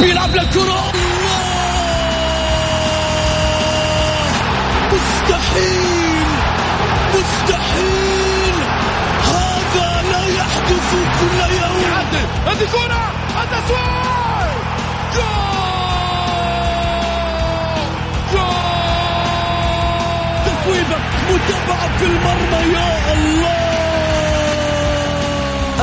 بيلعب للكرة مستحيل! مستحيل! هذا لا يحدث كل يوم. هذه كرة! التسويق تصويبة متابعة في المرمى يا الله!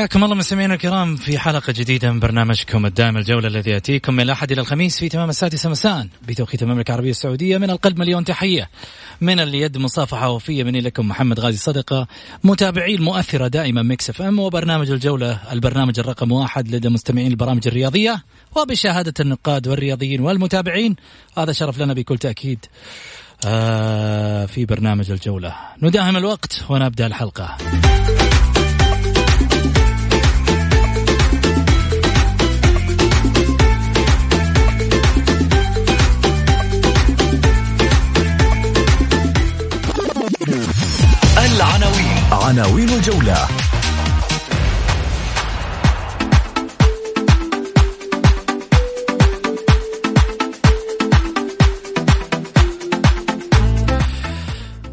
حياكم الله مستمعينا الكرام في حلقة جديدة من برنامجكم الدائم الجولة الذي يأتيكم من الأحد إلى الخميس في تمام السادسة مساء بتوقيت المملكة العربية السعودية. من القلب مليون تحية. من اليد مصافحة وفية مني لكم محمد غازي صدقة. متابعي المؤثرة دائما Mix FM وبرنامج الجولة. البرنامج الرقم واحد لدى مستمعين البرامج الرياضية. وبشهادة النقاد والرياضيين والمتابعين. هذا شرف لنا بكل تأكيد. آه في برنامج الجولة. نداهم الوقت ونبدأ الحلقة. عناوين الجولة.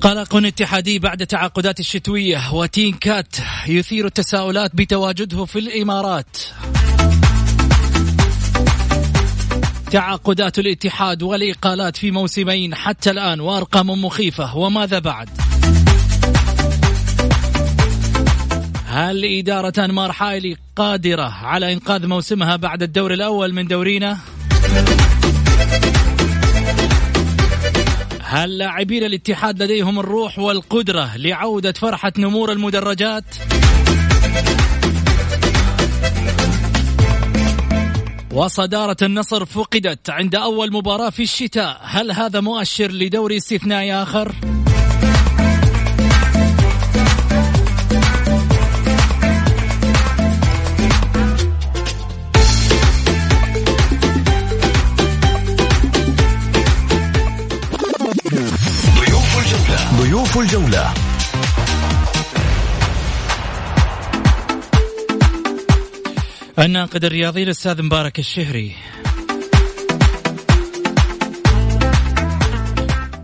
قلق اتحادي بعد تعاقدات الشتوية وتين كات يثير التساؤلات بتواجده في الإمارات. تعاقدات الاتحاد والإقالات في موسمين حتى الآن وأرقام مخيفة وماذا بعد؟ هل إدارة أنمار حايلي قادرة على إنقاذ موسمها بعد الدور الأول من دورينا؟ هل لاعبين الاتحاد لديهم الروح والقدرة لعودة فرحة نمور المدرجات؟ وصدارة النصر فقدت عند أول مباراة في الشتاء هل هذا مؤشر لدوري استثنائي آخر؟ ضيوف الجولة. الناقد الرياضي الأستاذ مبارك الشهري.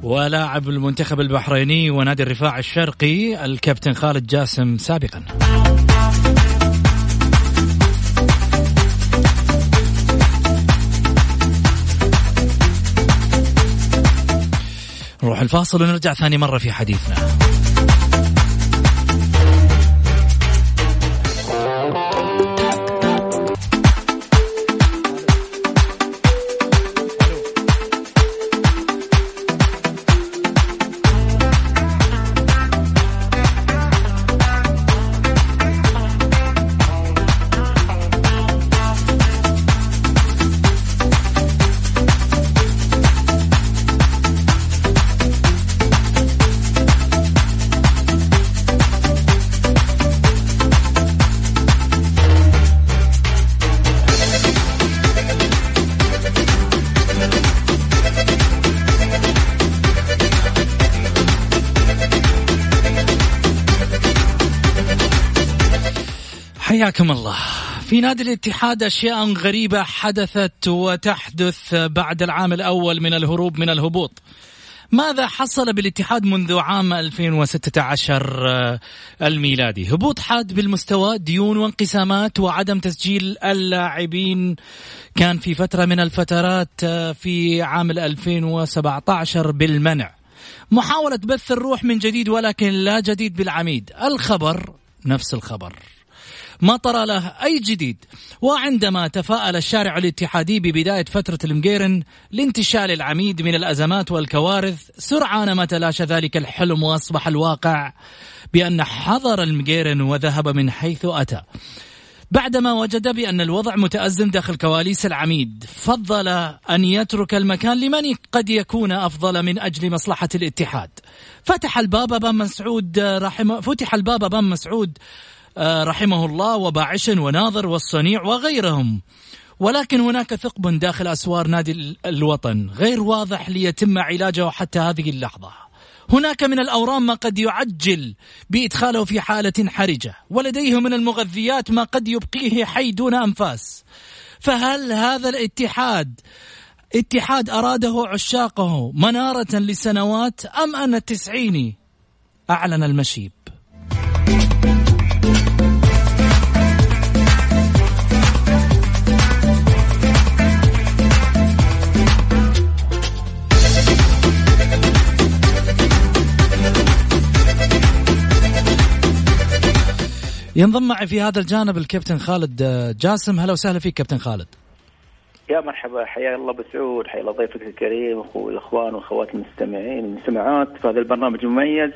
ولاعب المنتخب البحريني ونادي الرفاع الشرقي الكابتن خالد جاسم سابقا. الفاصل ونرجع ثاني مرة في حديثنا. حياكم الله. في نادي الاتحاد أشياء غريبة حدثت وتحدث بعد العام الأول من الهروب من الهبوط. ماذا حصل بالاتحاد منذ عام 2016 الميلادي؟ هبوط حاد بالمستوى ديون وانقسامات وعدم تسجيل اللاعبين. كان في فترة من الفترات في عام 2017 بالمنع. محاولة بث الروح من جديد ولكن لا جديد بالعميد. الخبر نفس الخبر. ما طرى له أي جديد. وعندما تفاءل الشارع الاتحادي ببداية فترة المقيرن لانتشال العميد من الأزمات والكوارث سرعان ما تلاشى ذلك الحلم وأصبح الواقع بأن حضر المقيرن وذهب من حيث أتى. بعدما وجد بأن الوضع متأزم داخل كواليس العميد فضل أن يترك المكان لمن قد يكون أفضل من أجل مصلحة الاتحاد. فتح الباب أمام مسعود رحمه فتح الباب أمام مسعود رحمه الله وباعش وناظر والصنيع وغيرهم. ولكن هناك ثقب داخل أسوار نادي الوطن غير واضح ليتم علاجه حتى هذه اللحظة. هناك من الأورام ما قد يعجل بإدخاله في حالة حرجة ولديه من المغذيات ما قد يبقيه حي دون أنفاس. فهل هذا الاتحاد اتحاد أراده عشاقه منارة لسنوات أم أن التسعيني أعلن المشيب. ينضم معي في هذا الجانب الكابتن خالد جاسم. هلا وسهلا فيك كابتن خالد. يا مرحبا. حيا الله بسعود حيا الله ضيفك الكريم اخو الإخوان واخوات المستمعين والمستمعات في هذا البرنامج المميز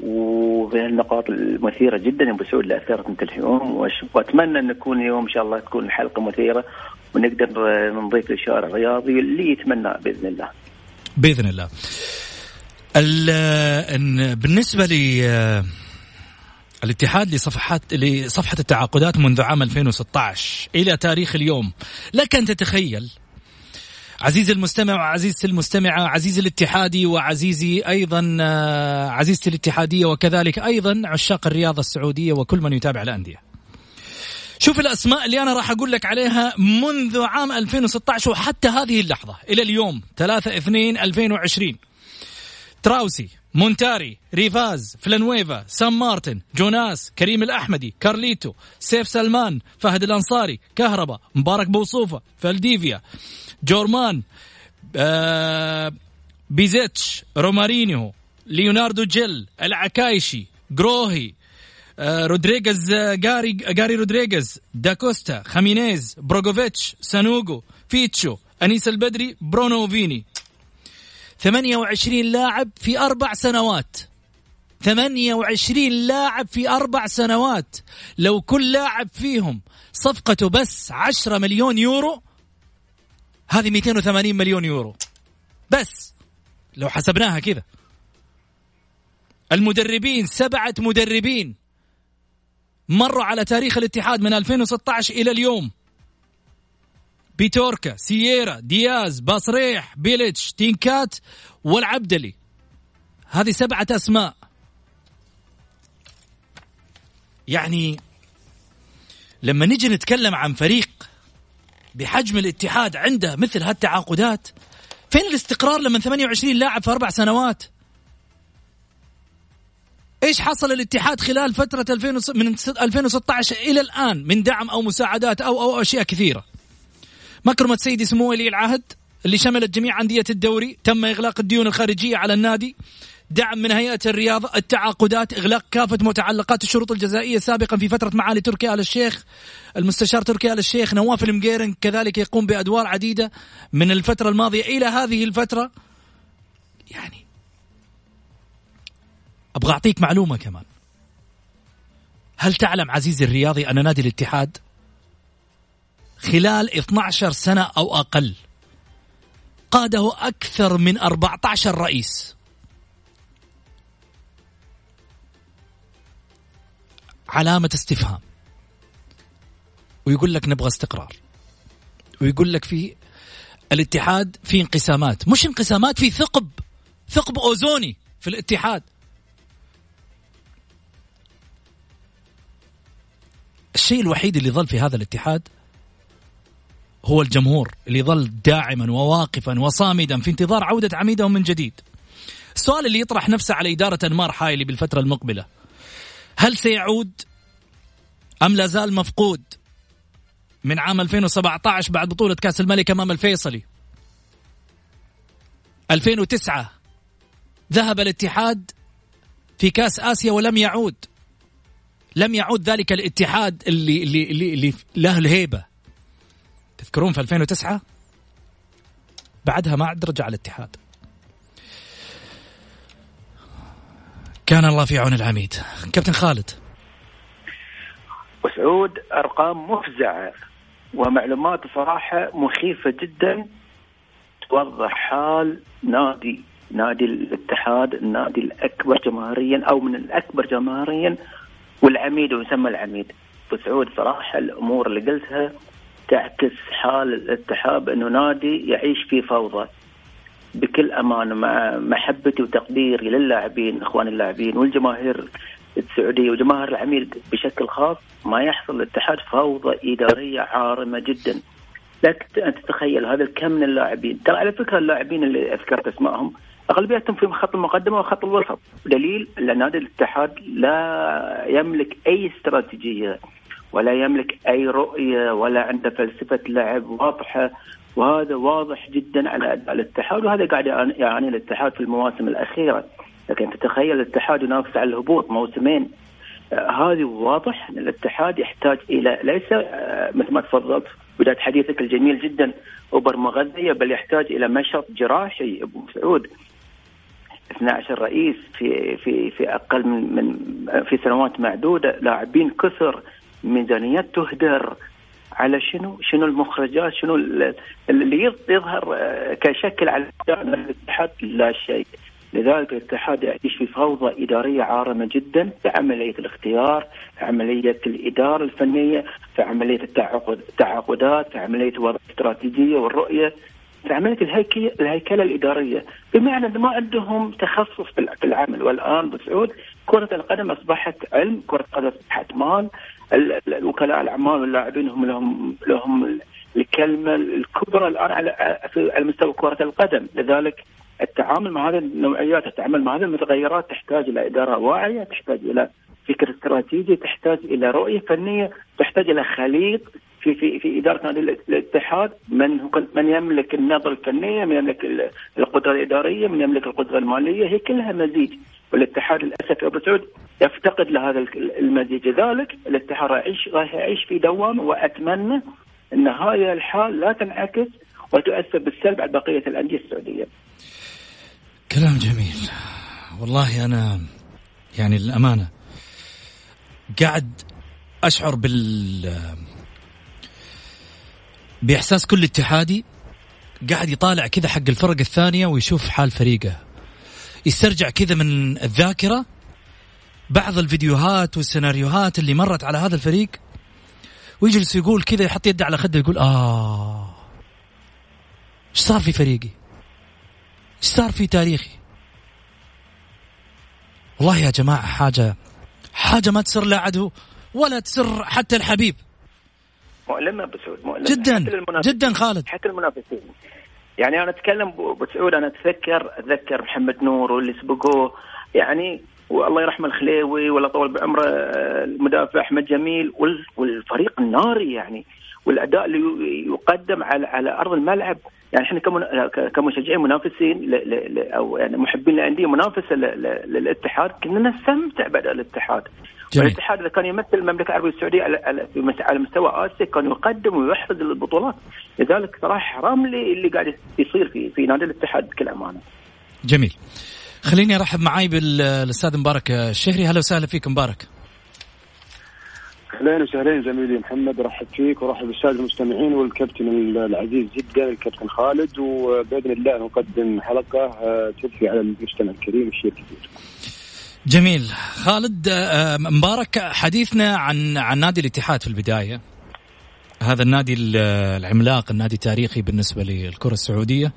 وفي النقاط المثيرة جدا يا أبو سعود اللي أثرت أنت اليوم. وأتمنى أن نكون اليوم إن شاء الله تكون الحلقة مثيرة ونقدر نضيف الشارع الرياضي اللي يتمنى بإذن الله. بإذن الله. بالنسبة لي الاتحاد لصفحات لصفحة التعاقدات منذ عام 2016 إلى تاريخ اليوم. لك أن تتخيل عزيزي المستمع وعزيزتي المستمعة عزيزي الاتحادي وعزيزي أيضا آه، عزيزتي الاتحادية وكذلك أيضا عشاق الرياضة السعودية وكل من يتابع الأندية. شوف الأسماء اللي أنا راح أقول لك عليها منذ عام 2016 وحتى هذه اللحظة. إلى اليوم 3 2 2020 تراوسي. مونتاري ريفاز فلانويفا سام مارتن جوناس كريم الأحمدي كارليتو سيف سلمان فهد الأنصاري كهربا مبارك بوصوفة فالديفيا جورمان بيزيتش رومارينيو ليوناردو جيل العكايشي جروهي رودريغز جاري جاري رودريغز داكوستا خامينيز بروغوفيتش سانوغو فيتشو انيس البدري برونو فيني 28 لاعب في أربع سنوات. 28 لاعب في أربع سنوات. لو كل لاعب فيهم صفقته بس 10 مليون يورو هذه 280 مليون يورو. بس. لو حسبناها كذا. المدربين سبعة مدربين مروا على تاريخ الاتحاد من 2016 إلى اليوم. بيتوركا سييرا دياز باصريح بيليتش تينكات والعبدلي. هذه سبعة أسماء. يعني لما نجي نتكلم عن فريق بحجم الاتحاد عنده مثل هالتعاقدات فين الاستقرار لما 28 لاعب في أربع سنوات؟ إيش حصل الاتحاد خلال فترة 2000 من 2016 إلى الآن من دعم أو مساعدات أو أو أشياء كثيرة؟ مكرمة سيدي سمو ولي العهد اللي شملت جميع أندية الدوري تم إغلاق الديون الخارجية على النادي دعم من هيئة الرياضة التعاقدات إغلاق كافة متعلقات الشروط الجزائية سابقا في فترة معالي تركي آل الشيخ المستشار تركي آل الشيخ نواف المقيرن كذلك يقوم بأدوار عديدة من الفترة الماضية إلى هذه الفترة. يعني أبغى أعطيك معلومة كمان. هل تعلم عزيزي الرياضي أن نادي الاتحاد خلال 12 سنة أو أقل. قاده أكثر من 14 رئيس. علامة استفهام. ويقول لك نبغى استقرار. ويقول لك في الاتحاد في انقسامات. مش انقسامات في ثقب. ثقب أوزوني في الاتحاد. الشيء الوحيد اللي ظل في هذا الاتحاد هو الجمهور اللي ظل داعما وواقفا وصامدا في انتظار عودة عميدهم من جديد. السؤال اللي يطرح نفسه على إدارة أنمار حايلي بالفترة المقبلة هل سيعود أم لا زال مفقود من عام 2017 بعد بطولة كأس الملك أمام الفيصلي؟ 2009 ذهب الاتحاد في كأس آسيا ولم يعود. لم يعود ذلك الاتحاد اللي اللي اللي, اللي له الهيبه تذكرون في 2009 بعدها ما عاد رجع الاتحاد. كان الله في عون العميد. كابتن خالد. وسعود أرقام مفزعة ومعلومات صراحة مخيفة جدا. توضح حال نادي نادي الاتحاد النادي الأكبر جماهيريا أو من الأكبر جماهيريا والعميد ويسمى العميد. بسعود صراحة الأمور اللي قلتها تعكس حال الاتحاد انه نادي يعيش في فوضى. بكل أمانة مع محبتي وتقديري للاعبين إخوان اللاعبين والجماهير السعودية وجماهير العميد بشكل خاص ما يحصل الاتحاد فوضى إدارية عارمة جدا. لك تتخيل هذا الكم من اللاعبين، ترى على فكرة اللاعبين اللي أذكرت أسمائهم أغلبيتهم في خط المقدمة وخط الوسط، دليل أن نادي الاتحاد لا يملك أي استراتيجية ولا يملك أي رؤية ولا عنده فلسفة لعب واضحة. وهذا واضح جدا على أداء الاتحاد وهذا قاعد يعاني الاتحاد في المواسم الأخيرة. لكن تتخيل الاتحاد ينافس على الهبوط موسمين. آه هذه واضح إن الاتحاد يحتاج إلى ليس آه مثل ما تفضلت بداية حديثك الجميل جدا أوبر مغذية بل يحتاج إلى مشط جراحي. أبو سعود 12 رئيس في في في أقل من من في سنوات معدودة لاعبين كثر. ميزانيات تهدر على شنو؟ شنو المخرجات؟ شنو اللي يظهر كشكل على الاتحاد؟ لا شيء. لذلك الاتحاد يعيش في فوضى إدارية عارمة جدا في عملية الاختيار، في عملية الإدارة الفنية، في عملية التعاقد التعاقدات، في عملية وضع الاستراتيجيه والرؤية، في عملية الهيكله الهيكلة الإدارية، بمعنى ما عندهم تخصص في العمل والآن بسعود كرة القدم أصبحت علم، كرة القدم أصبحت مال، الوكلاء الاعمال واللاعبين هم لهم لهم الكلمة الكبرى الآن على على مستوى كرة القدم، لذلك التعامل مع هذه النوعيات، التعامل مع هذه المتغيرات تحتاج إلى إدارة واعية، تحتاج إلى فكر استراتيجي، تحتاج إلى رؤية فنية، تحتاج إلى خليط في في في إدارة نادي الاتحاد. من من يملك النظرة الفنية، من يملك القدرة الإدارية، من يملك القدرة المالية، هي كلها مزيج، والاتحاد للأسف يا أبو سعود يفتقد لهذا المزيج. لذلك الاتحاد يعيش راح يعيش في دوامة وأتمنى إن هاي الحال لا تنعكس وتؤثر بالسلب على بقية الأندية السعودية. كلام جميل. والله أنا يعني للأمانة قاعد أشعر بال بإحساس كل اتحادي قاعد يطالع كذا حق الفرق الثانية ويشوف حال فريقه. يسترجع كذا من الذاكرة بعض الفيديوهات والسيناريوهات اللي مرت على هذا الفريق ويجلس يقول كذا يحط يده على خده يقول آه إيش صار في فريقي؟ إيش صار في تاريخي؟ والله يا جماعة حاجة حاجة ما تسر لا عدو ولا تسر حتى الحبيب. مؤلمة بسعود مؤلمة. جدا جدا خالد. حتى المنافسين. يعني أنا أتكلم بسعود أنا أتذكر أتذكر محمد نور واللي سبقوه يعني والله يرحم الخليوي ولا طول بعمره المدافع أحمد جميل والفريق الناري يعني والأداء اللي يقدم على على أرض الملعب يعني إحنا كمشجعين منافسين أو يعني محبين لانديه منافسة للاتحاد كنا نستمتع بأداء الاتحاد. والاتحاد إذا كان يمثل المملكة العربية السعودية على على مستوى آسيا كان يقدم ويحرز البطولات لذلك صراحة حرام اللي, اللي قاعد يصير في في نادي الاتحاد بكل أمانة. جميل. خليني أرحب معاي بالأستاذ مبارك الشهري أهلا وسهلا فيك مبارك. اهلين وسهلين زميلي محمد ارحب فيك وارحب بالساده المستمعين والكابتن العزيز جدا الكابتن خالد وبإذن الله نقدم حلقة تلفي على المستمع الكريم الشيء الكبير. جميل. خالد مبارك حديثنا عن عن نادي الاتحاد في البداية. هذا النادي العملاق النادي التاريخي بالنسبة للكرة السعودية.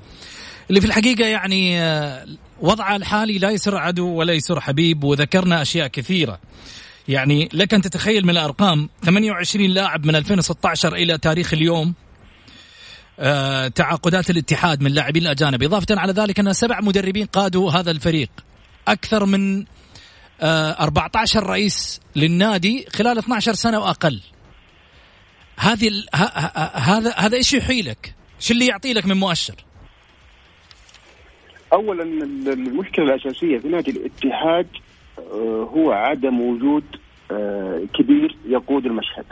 اللي في الحقيقة يعني وضعه الحالي لا يسر عدو ولا يسر حبيب وذكرنا أشياء كثيرة. يعني لك أن تتخيل من الأرقام 28 لاعب من 2016 إلى تاريخ اليوم آه تعاقدات الاتحاد من لاعبين الأجانب. إضافة على ذلك أن سبع مدربين قادوا هذا الفريق. أكثر من آه 14 رئيس للنادي خلال 12 سنة وأقل هذه هذا هذا إيش يحيلك؟ شو اللي يعطي لك من مؤشر؟ اولا المشكلة الأساسية في نادي الاتحاد آه، هو عدم وجود آه، كبير يقود المشهد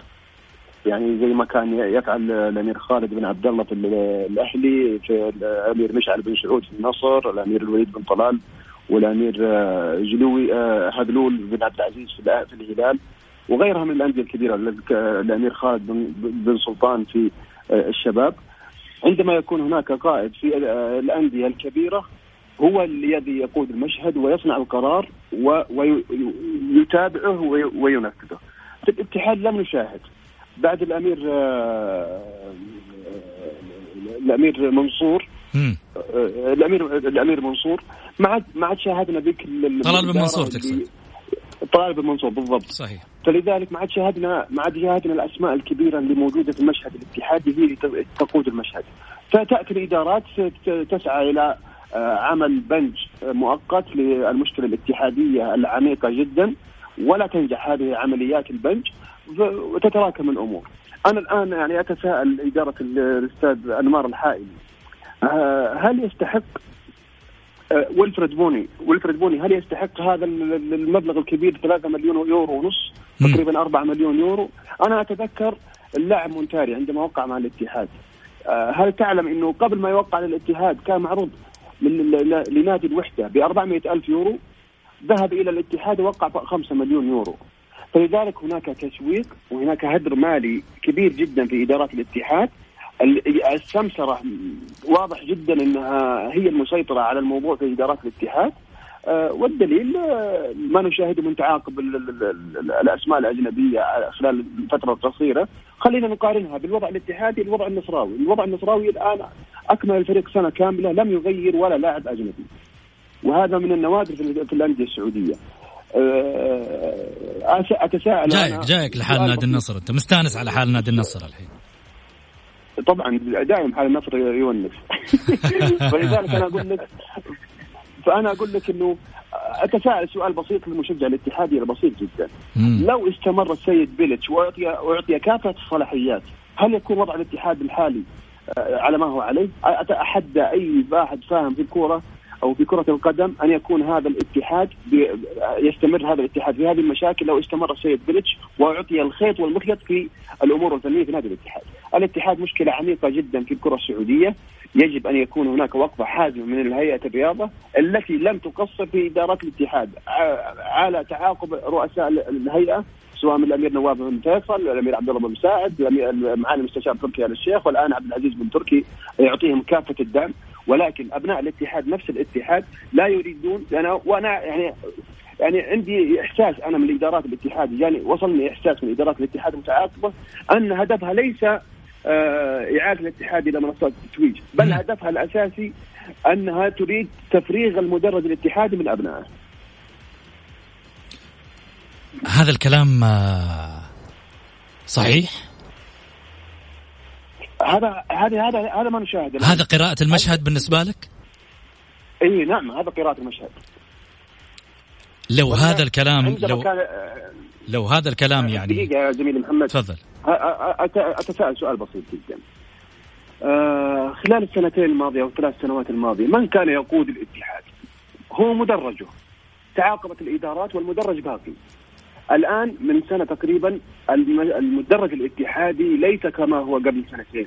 يعني زي ما كان يفعل الأمير خالد بن عبد الله في الأهلي في الأمير مشعل بن سعود في النصر الأمير الوليد بن طلال والأمير آه، جلوي هذلول بن عبد العزيز في الهلال وغيرها من الأندية الكبيرة الأمير خالد بن سلطان في الشباب. عندما يكون هناك قائد في الأندية الكبيرة هو الذي يقود المشهد ويصنع القرار ويتابعه وينفذه. في الاتحاد لم نشاهد. بعد الأمير آه، الأمير منصور آه، الأمير الأمير منصور ما عاد ما عاد شاهدنا ذيك طلال بن منصور تقصد. طلال بن منصور بالضبط. صحيح. فلذلك ما عاد شاهدنا ما عاد شاهدنا الأسماء الكبيرة اللي موجودة في المشهد الاتحادي هي اللي تقود المشهد. فتأتي الإدارات تسعى إلى آه، عمل بنج مؤقت للمشكلة الاتحادية العميقة جدا ولا تنجح هذه عمليات البنج وتتراكم الأمور. أنا الآن يعني أتساءل إدارة الأستاذ انمار الحائلي آه، هل يستحق ويلفريد بوني. ويلفريد بوني هل يستحق هذا المبلغ الكبير 3 مليون يورو ونص؟ تقريبا 4 مليون يورو. أنا أتذكر اللاعب مونتاري عندما وقع مع الاتحاد. هل تعلم إنه قبل ما يوقع للاتحاد كان معروض لنادي الوحدة ب 400 ألف يورو؟ ذهب إلى الاتحاد ووقع 5 مليون يورو. فلذلك هناك تسويق وهناك هدر مالي كبير جدا في إدارات الاتحاد. السمسرة واضح جدا أنها هي المسيطرة على الموضوع في إدارات الاتحاد. آه، والدليل آه، ما نشاهده من تعاقب الأسماء الأجنبية خلال الفترة القصيرة. خلينا نقارنها بالوضع الاتحادي الوضع النصراوي، الوضع النصراوي الآن أكمل الفريق سنة كاملة لم يغير ولا لاعب أجنبي. وهذا من النوادر في الأندية السعودية. آه، أتساءل جايك جايك لحال نادي النصر. أنت مستأنس على حال نادي النصر الحين. طبعا دائم حال النصر يونس فلذلك أنا أقول لك فأنا أقول لك إنه أتساءل سؤال بسيط للمشجع الاتحادي بسيط جدا مم. لو استمر السيد بيلتش واعطي اعطي كافة الصلاحيات هل يكون وضع الاتحاد الحالي آه، على ما هو عليه؟ اتحدى أي واحد فاهم في الكورة أو في كرة القدم أن يكون هذا الاتحاد يستمر هذا الاتحاد في هذه المشاكل لو استمر السيد بيلتش وأعطي الخيط والمخيط في الأمور الفنية في نادي الاتحاد. الاتحاد مشكلة عميقة جدا في الكرة السعودية يجب أن يكون هناك وقفة حازمة من هيئه الرياضة التي لم تقصر في ادارات الاتحاد على تعاقب رؤساء الهيئة سواء من الأمير نواف بن فيصل، الأمير عبد الله بن مساعد، معالي المستشار تركي ال الشيخ والآن عبد العزيز بن تركي يعطيهم كافة الدعم، ولكن أبناء الاتحاد نفس الاتحاد لا يريدون أنا وأنا يعني يعني عندي إحساس أنا من إدارات الاتحاد يعني وصلني إحساس من إدارات الاتحاد المتعاقبة أن هدفها ليس آه، إعادة الاتحاد إلى منصات التتويج بل هدفها الأساسي أنها تريد تفريغ المدرج الاتحادي من أبنائه. هذا الكلام آه، صحيح؟ هذا هذا هذا هذا ما نشاهده هذا قراءة المشهد بالنسبة لك؟ إي نعم هذا قراءة المشهد. لو هذا الكلام لو لو هذا الكلام يعني دقيقة يا زميلي محمد. تفضل. أتساءل سؤال بسيط جدا. آه خلال السنتين الماضية أو الثلاث سنوات الماضية من كان يقود الاتحاد؟ هو مدرجه تعاقبت الإدارات والمدرج باقي. الآن من سنة تقريبا المدرج الاتحادي ليس كما هو قبل سنتين.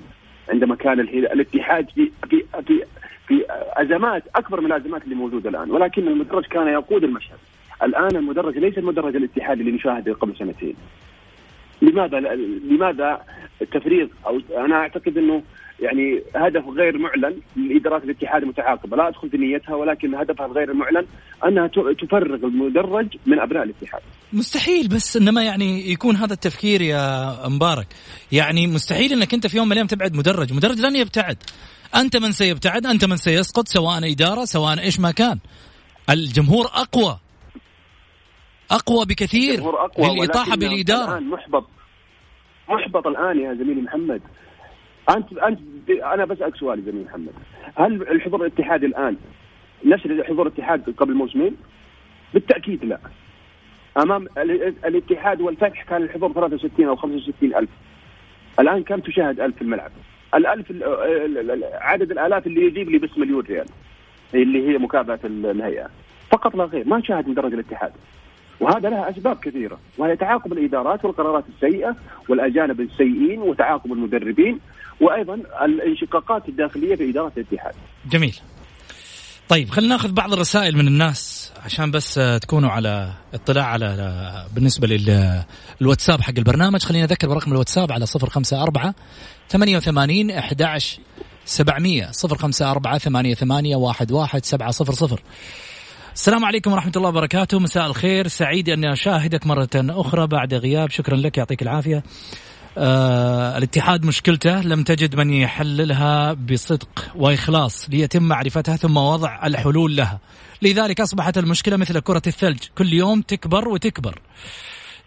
عندما كان الاتحاد في في في في أزمات أكبر من الأزمات اللي موجودة الآن. ولكن المدرج كان يقود المشهد. الآن المدرج ليس المدرج الاتحادي اللي نشاهده قبل سنتين. لماذا لماذا التفريغ أو أنا أعتقد إنه يعني هدف غير معلن لادارات الاتحاد المتعاقبه، لا أدخل في نيتها ولكن هدفها الغير المعلن أنها تفرغ المدرج من أبناء الاتحاد. مستحيل بس إنما يعني يكون هذا التفكير يا مبارك، يعني مستحيل إنك أنت في يوم من الأيام تبعد مدرج، مدرج لن يبتعد. أنت من سيبتعد، أنت من سيسقط سواء إدارة سواء إيش ما كان. الجمهور أقوى. أقوى بكثير أقوى للإطاحة بالإدارة. الآن محبط. محبط الآن يا زميلي محمد. أنت أنت أنا بسألك سؤال يا زميلي محمد. هل الحضور الاتحادي الآن نفس حضور الاتحاد قبل موسمين؟ بالتأكيد لا. أمام الاتحاد والفتح كان الحضور 63 أو 65 ألف. الآن كم تشاهد ألف في الملعب؟ الألف عدد الآلاف اللي يجيب لي بس مليون ريال اللي هي مكافأة الهيئه فقط لا غير ما شاهد من درجة الاتحاد. وهذا لها أسباب كثيرة وهي تعاقب الإدارات والقرارات السيئة والأجانب السيئين وتعاقب المدربين. وأيضا الانشقاقات الداخلية في إدارة الاتحاد. جميل. طيب خلينا ناخذ بعض الرسائل من الناس عشان بس تكونوا على اطلاع على بالنسبة للواتساب حق البرنامج. خلينا نذكر برقم الواتساب على 054 88 11 700 054 88 11 700 السلام عليكم ورحمة الله وبركاته. مساء الخير. سعيد أني أشاهدك مرة أخرى بعد غياب. شكرا لك يعطيك العافية. آه الاتحاد مشكلته لم تجد من يحللها بصدق وإخلاص ليتم معرفتها ثم وضع الحلول لها. لذلك أصبحت المشكلة مثل كرة الثلج. كل يوم تكبر وتكبر.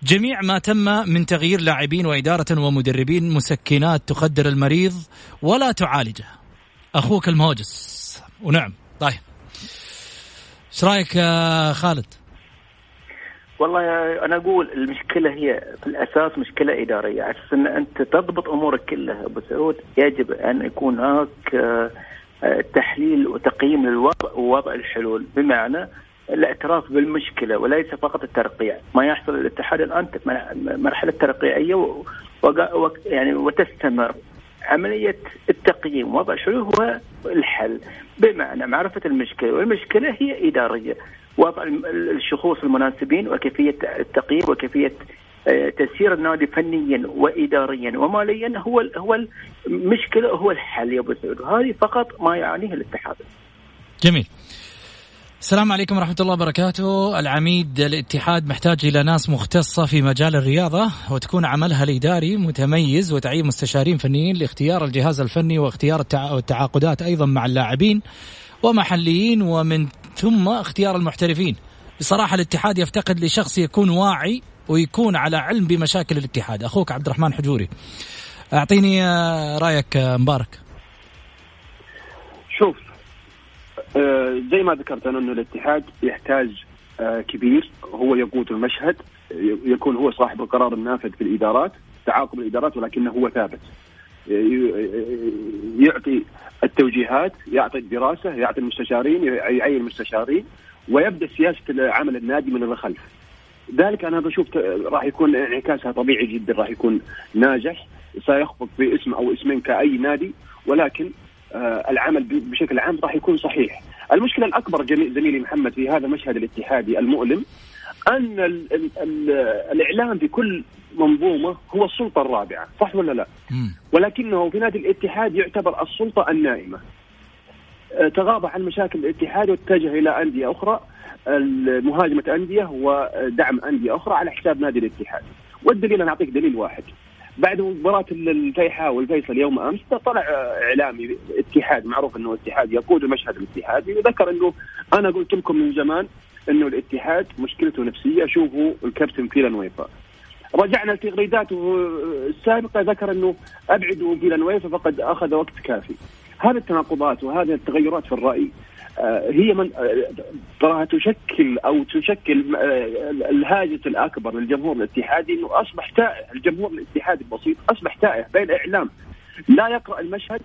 جميع ما تم من تغيير لاعبين وإدارة ومدربين مسكنات تخدر المريض ولا تعالجه. أخوك المهوجس ونعم. طيب. إيش رأيك يا خالد؟ والله أنا أقول المشكلة هي في الأساس مشكلة إدارية. على أساس إن أنت تضبط أمورك كلها. أبو سعود يجب أن يكون هناك آه، تحليل وتقييم للوضع ووضع الحلول. بمعنى الاعتراف بالمشكلة وليس فقط الترقيع، ما يحصل الاتحاد الآن مرحلة ترقيعية. يعني وتستمر. عملية التقييم وضع الحلول هو الحل. بمعنى معرفة المشكلة والمشكلة هي إدارية. وضع الشخوص المناسبين وكيفية التقييم وكيفية آه، تسيير النادي فنيا واداريا وماليا هو هو المشكلة هو الحل يا أبو سعود هذه فقط ما يعنيه الاتحاد. جميل. السلام عليكم ورحمة الله وبركاته العميد الاتحاد محتاج إلى ناس مختصة في مجال الرياضة وتكون عملها الإداري متميز وتعيين مستشارين فنيين لاختيار الجهاز الفني واختيار التعاقدات أيضا مع اللاعبين ومحليين ومن ثم اختيار المحترفين. بصراحة الاتحاد يفتقد لشخص يكون واعي ويكون على علم بمشاكل الاتحاد. أخوك عبد الرحمن حجوري أعطيني آه، رأيك آه، مبارك. شوف آه، زي ما ذكرت أنا إنه الاتحاد يحتاج كبير. هو يقود المشهد يكون هو صاحب القرار النافذ في الإدارات تعاقب الإدارات ولكنه هو ثابت. يعطي التوجيهات يعطي الدراسة يعطي المستشارين يعين المستشارين ويبدأ سياسة عمل النادي من الخلف ذلك أنا بشوف راح يكون انعكاسها طبيعي جدا راح يكون ناجح سيخفق باسم أو اسمين كأي نادي ولكن آه العمل بشكل عام راح يكون صحيح. المشكلة الأكبر زميلي محمد في هذا المشهد الاتحادي المؤلم أن ال ال ال الإعلام في كل منظومة هو السلطة الرابعة، صح ولا لا؟ ولكنه في نادي الاتحاد يعتبر السلطة النائمة. آه، تغاضى عن مشاكل الاتحاد واتجه إلى أندية أخرى مهاجمه أندية ودعم أندية أخرى على حساب نادي الاتحاد. والدليل أنا أعطيك دليل واحد. بعد مباراة الفيحاء والفيصل يوم أمس طلع إعلامي اتحاد معروف إنه اتحاد يقود المشهد الاتحادي وذكر إنه أنا قلت لكم من زمان أنه الاتحاد مشكلته نفسية. شوفوا الكابتن فيلانويفا رجعنا لتغريداته السابقة. ذكر أنه ابعدوا فيلانويفا فقد أخذ وقت كافي. هذه التناقضات وهذه التغيرات في الرأي آه، هي من آه، تراها تشكل أو تشكل آه، الهاجس الأكبر للجمهور الاتحادي إنه أصبح تائه الجمهور الاتحادي البسيط أصبح تائه بين إعلام لا يقرأ المشهد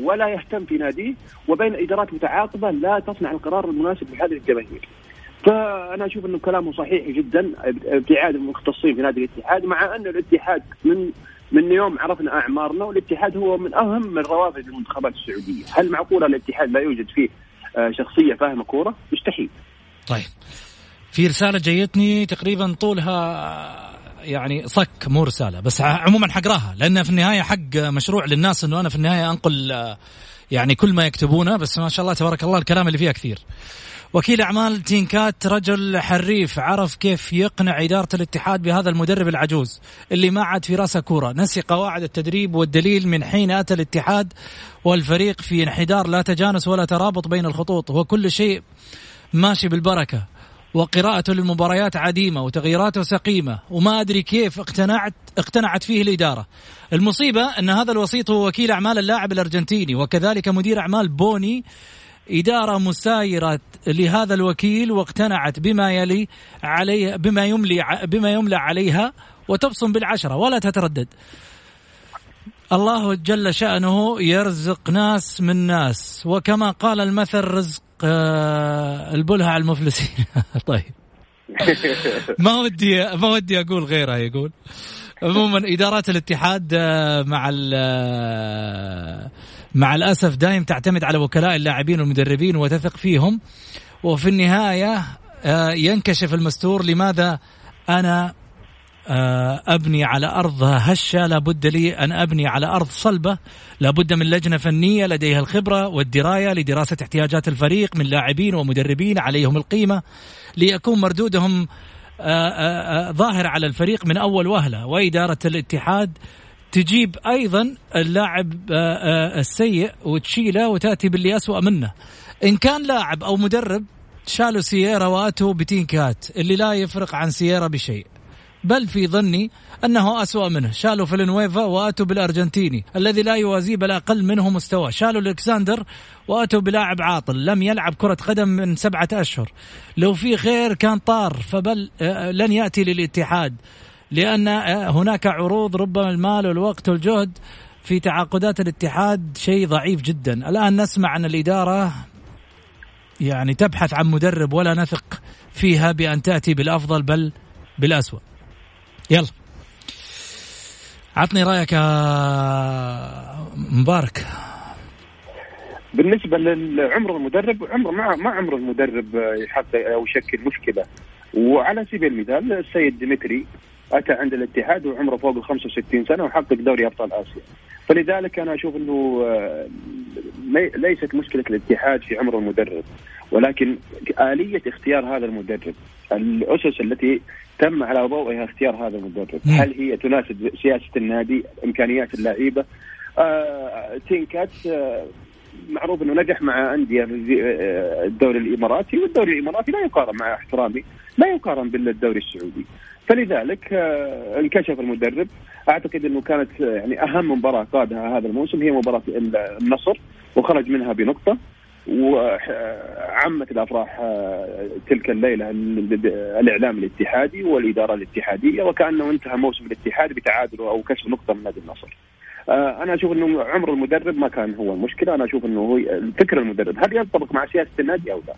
ولا يهتم في ناديه وبين إدارات متعاقبة لا تصنع القرار المناسب لهذه الجماهير. فأنا أشوف أنه كلامه صحيح جدا ابتعاد المختصين في نادي الاتحاد مع أن الاتحاد من من يوم عرفنا أعمارنا والاتحاد هو من أهم من روافد المنتخبات السعودية، هل معقوله الاتحاد لا يوجد فيه آه، شخصية فاهمة كورة؟ مستحيل. طيب في رسالة جايتني تقريبا طولها يعني صك مو رسالة بس عموما حقراها لأن في النهاية حق مشروع للناس إنه أنا في النهاية أنقل آه، يعني كل ما يكتبونه بس ما شاء الله تبارك الله الكلام اللي فيها كثير. وكيل أعمال تينكات رجل حريف عرف كيف يقنع إدارة الاتحاد بهذا المدرب العجوز اللي ما عاد في رأسه كورة نسي قواعد التدريب والدليل من حين أتى الاتحاد والفريق في انحدار لا تجانس ولا ترابط بين الخطوط وكل شيء ماشي بالبركة وقراءته للمباريات عديمة وتغييراته سقيمة وما أدري كيف اقتنعت اقتنعت فيه الإدارة. المصيبة أن هذا الوسيط هو وكيل أعمال اللاعب الأرجنتيني وكذلك مدير أعمال بوني إدارة مسايرة لهذا الوكيل واقتنعت بما يلي عليه بما يملي بما يملى عليها وتبصم بالعشرة ولا تتردد. الله جل شأنه يرزق ناس من ناس وكما قال المثل رزق آه البلها على المفلسين. طيب. ما ودي ما ودي أقول غيرها يقول. عموما إدارات الاتحاد آه، مع آه، مع الأسف دائم تعتمد على وكلاء اللاعبين والمدربين وتثق فيهم. وفي النهاية آه، ينكشف المستور لماذا أنا أبني على أرض هشة. لابد لي أن أبني على أرض صلبة. لابد من لجنة فنية لديها الخبرة والدراية لدراسة احتياجات الفريق من لاعبين ومدربين عليهم القيمة ليكون مردودهم آه، آه، آه، ظاهر على الفريق من أول وهلة. وإدارة الاتحاد تجيب أيضا اللاعب السيء وتشيله وتأتي باللي اسوء منه إن كان لاعب أو مدرب شالوا سييرا وآتوا بتينكات اللي لا يفرق عن سييرا بشيء. بل في ظني أنه أسوأ منه. شالوا فيلنويفا وآتوا بالأرجنتيني الذي لا يوازيه بل أقل منه مستوى. شالوا الكساندر وآتوا بلاعب عاطل لم يلعب كرة قدم من سبعة أشهر. لو في خير كان طار فبل آه، لن يأتي للاتحاد. لأن آه، هناك عروض ربما المال والوقت والجهد في تعاقدات الاتحاد شيء ضعيف جدا. الآن نسمع ان الإدارة يعني تبحث عن مدرب ولا نثق فيها بأن تأتي بالأفضل بل بالأسوأ. يلا. عطني رأيك يا مبارك. بالنسبة لعمر المدرب عمر ما ما عمر المدرب يحط أو يشكل مشكلة. وعلى سبيل المثال السيد ديمتري أتى عند الاتحاد وعمره فوق ال 65 سنة وحقق دوري أبطال آسيا. فلذلك أنا أشوف إنه آه، ليست مشكلة الاتحاد في عمر المدرب ولكن آلية اختيار هذا المدرب الأسس التي تم على ضوئها اختيار هذا المدرب. هل هي تناسب سياسة النادي إمكانيات اللعيبة؟ آه تينكات آه معروف إنه نجح مع أندية آه، الدوري الإماراتي والدوري الإماراتي لا يقارن مع احترامي لا يقارن بالدوري السعودي. فلذلك آه انكشف المدرب أعتقد إنه كانت آه، يعني أهم مباراة قادها هذا الموسم هي مباراة النصر وخرج منها بنقطة وعمت الأفراح آه، تلك الليلة الإعلام الاتحادي والإدارة الاتحادية وكأنه انتهى موسم الاتحاد بتعادل أو كسب نقطة من نادي النصر. آه، أنا أشوف إنه عمر المدرب ما كان هو المشكلة، أنا أشوف إنه فكر المدرب هل ينطبق مع سياسة النادي أو لا؟